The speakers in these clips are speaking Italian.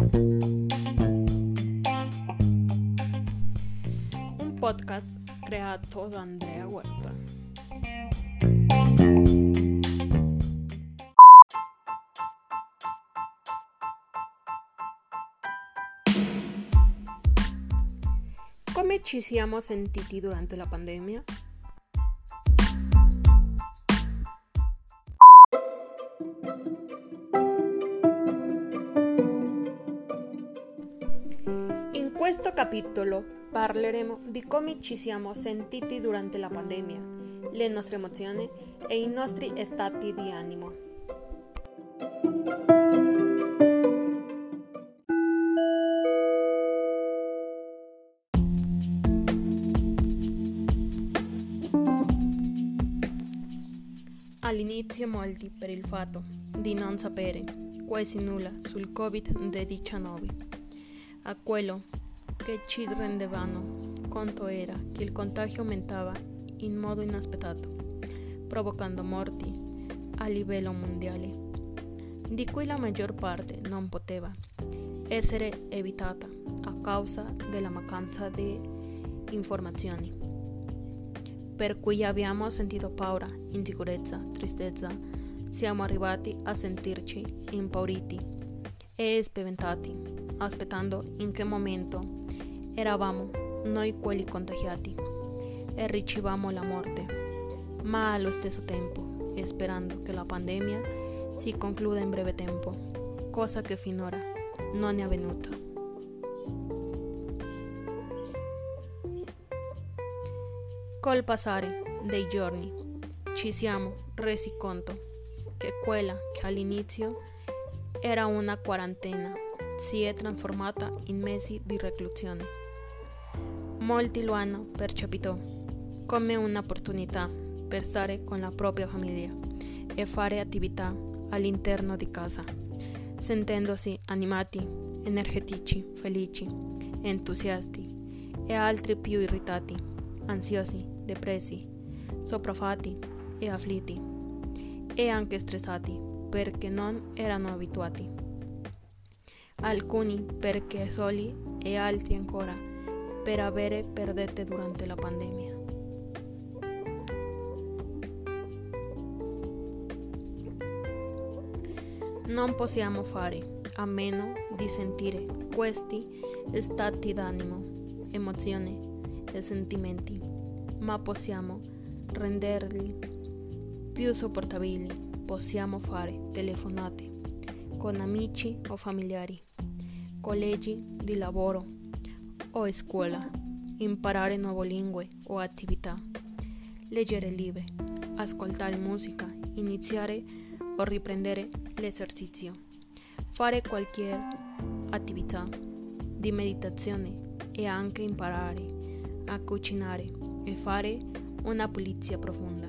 Un podcast creado de Andrea Huerta. ¿Cómo hechiciamos en Titi durante la pandemia? Questo capitolo parleremo di come ci siamo sentiti durante la pandemia, le nostre emozioni e i nostri stati di animo. All'inizio molti per il fatto di non sapere quasi nulla sul Covid-19. A quello che ci rendevano conto era che il contagio aumentava in modo inaspettato, provocando morti a livello mondiale, di cui la maggior parte non poteva essere evitata a causa della mancanza di informazioni. Per cui abbiamo sentito paura, insicurezza, tristezza, siamo arrivati a sentirci impauriti e spaventati, aspettando in che momento eravamo noi quelli contagiati e ricevamo la morte, ma allo stesso tempo sperando che la pandemia si concluda in breve tempo, cosa che finora non è avvenuta. Col passare dei giorni. Ci siamo resi conto. Che quella che all'inizio era una quarantena si è trasformata in mesi di reclusione. Molti lo hanno percepito come un'opportunità per stare con la propria famiglia e fare attività all'interno di casa, sentendosi animati, energetici, felici, entusiasti e altri più irritati, ansiosi, depressi, sopraffatti e afflitti e anche stressati perché non erano abituati. Alcuni perché soli e altri ancora per avere perdette durante la pandemia. Non possiamo fare a meno di sentire questi stati d'animo, emozioni e sentimenti, ma possiamo renderli più sopportabili. Possiamo fare telefonate con amici o familiari, colleghi di lavoro o scuola, imparare nuove lingue o attività, leggere libri, ascoltare musica, iniziare o riprendere l'esercizio, fare qualche attività di meditazione e anche imparare a cucinare e fare una pulizia profonda.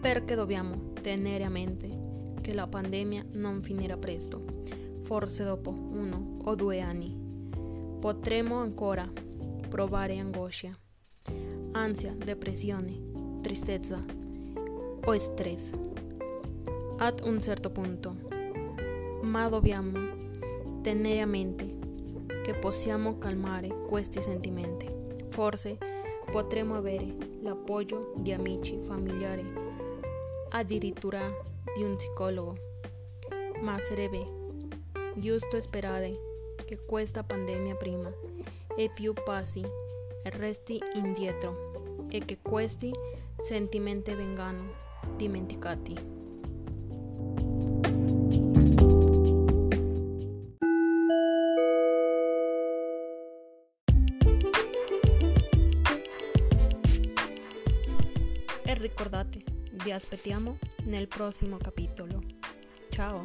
Perché dobbiamo tenere a mente che la pandemia non finirà presto, forse dopo uno o due anni. Potremo ancora provare angoscia, ansia, depressione, tristezza o stress ad un certo punto, ma dobbiamo tenere a mente che possiamo calmare questi sentimenti. Forse potremo avere l'appoggio di amici, familiari, addirittura di un psicologo. Ma sarebbe giusto sperare che questa pandemia prima e più passi e resti indietro e che questi sentimenti vengano dimenticati. E ricordate, vi aspettiamo en el próximo capítulo. Chao.